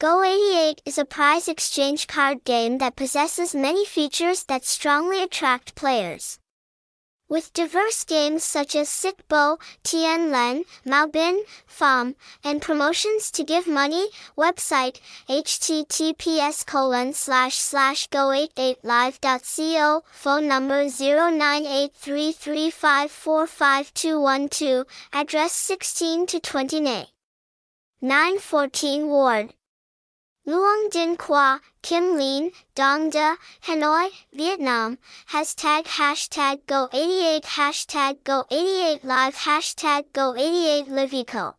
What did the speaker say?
Go88 is a prize exchange card game that possesses many features that strongly attract players. With diverse games such as Sic Bo, Tien Len, Mao Bin, Pham, and promotions to give money, website, https colon slash slash go88live.co, phone number 098335455212, address 16 to 20 Nay. 914 Ward. Luong Din Qua, Kim Lien, Dong Da, Hanoi, Vietnam, hashtag hashtag go88 hashtag go88 live hashtag go88 liveco.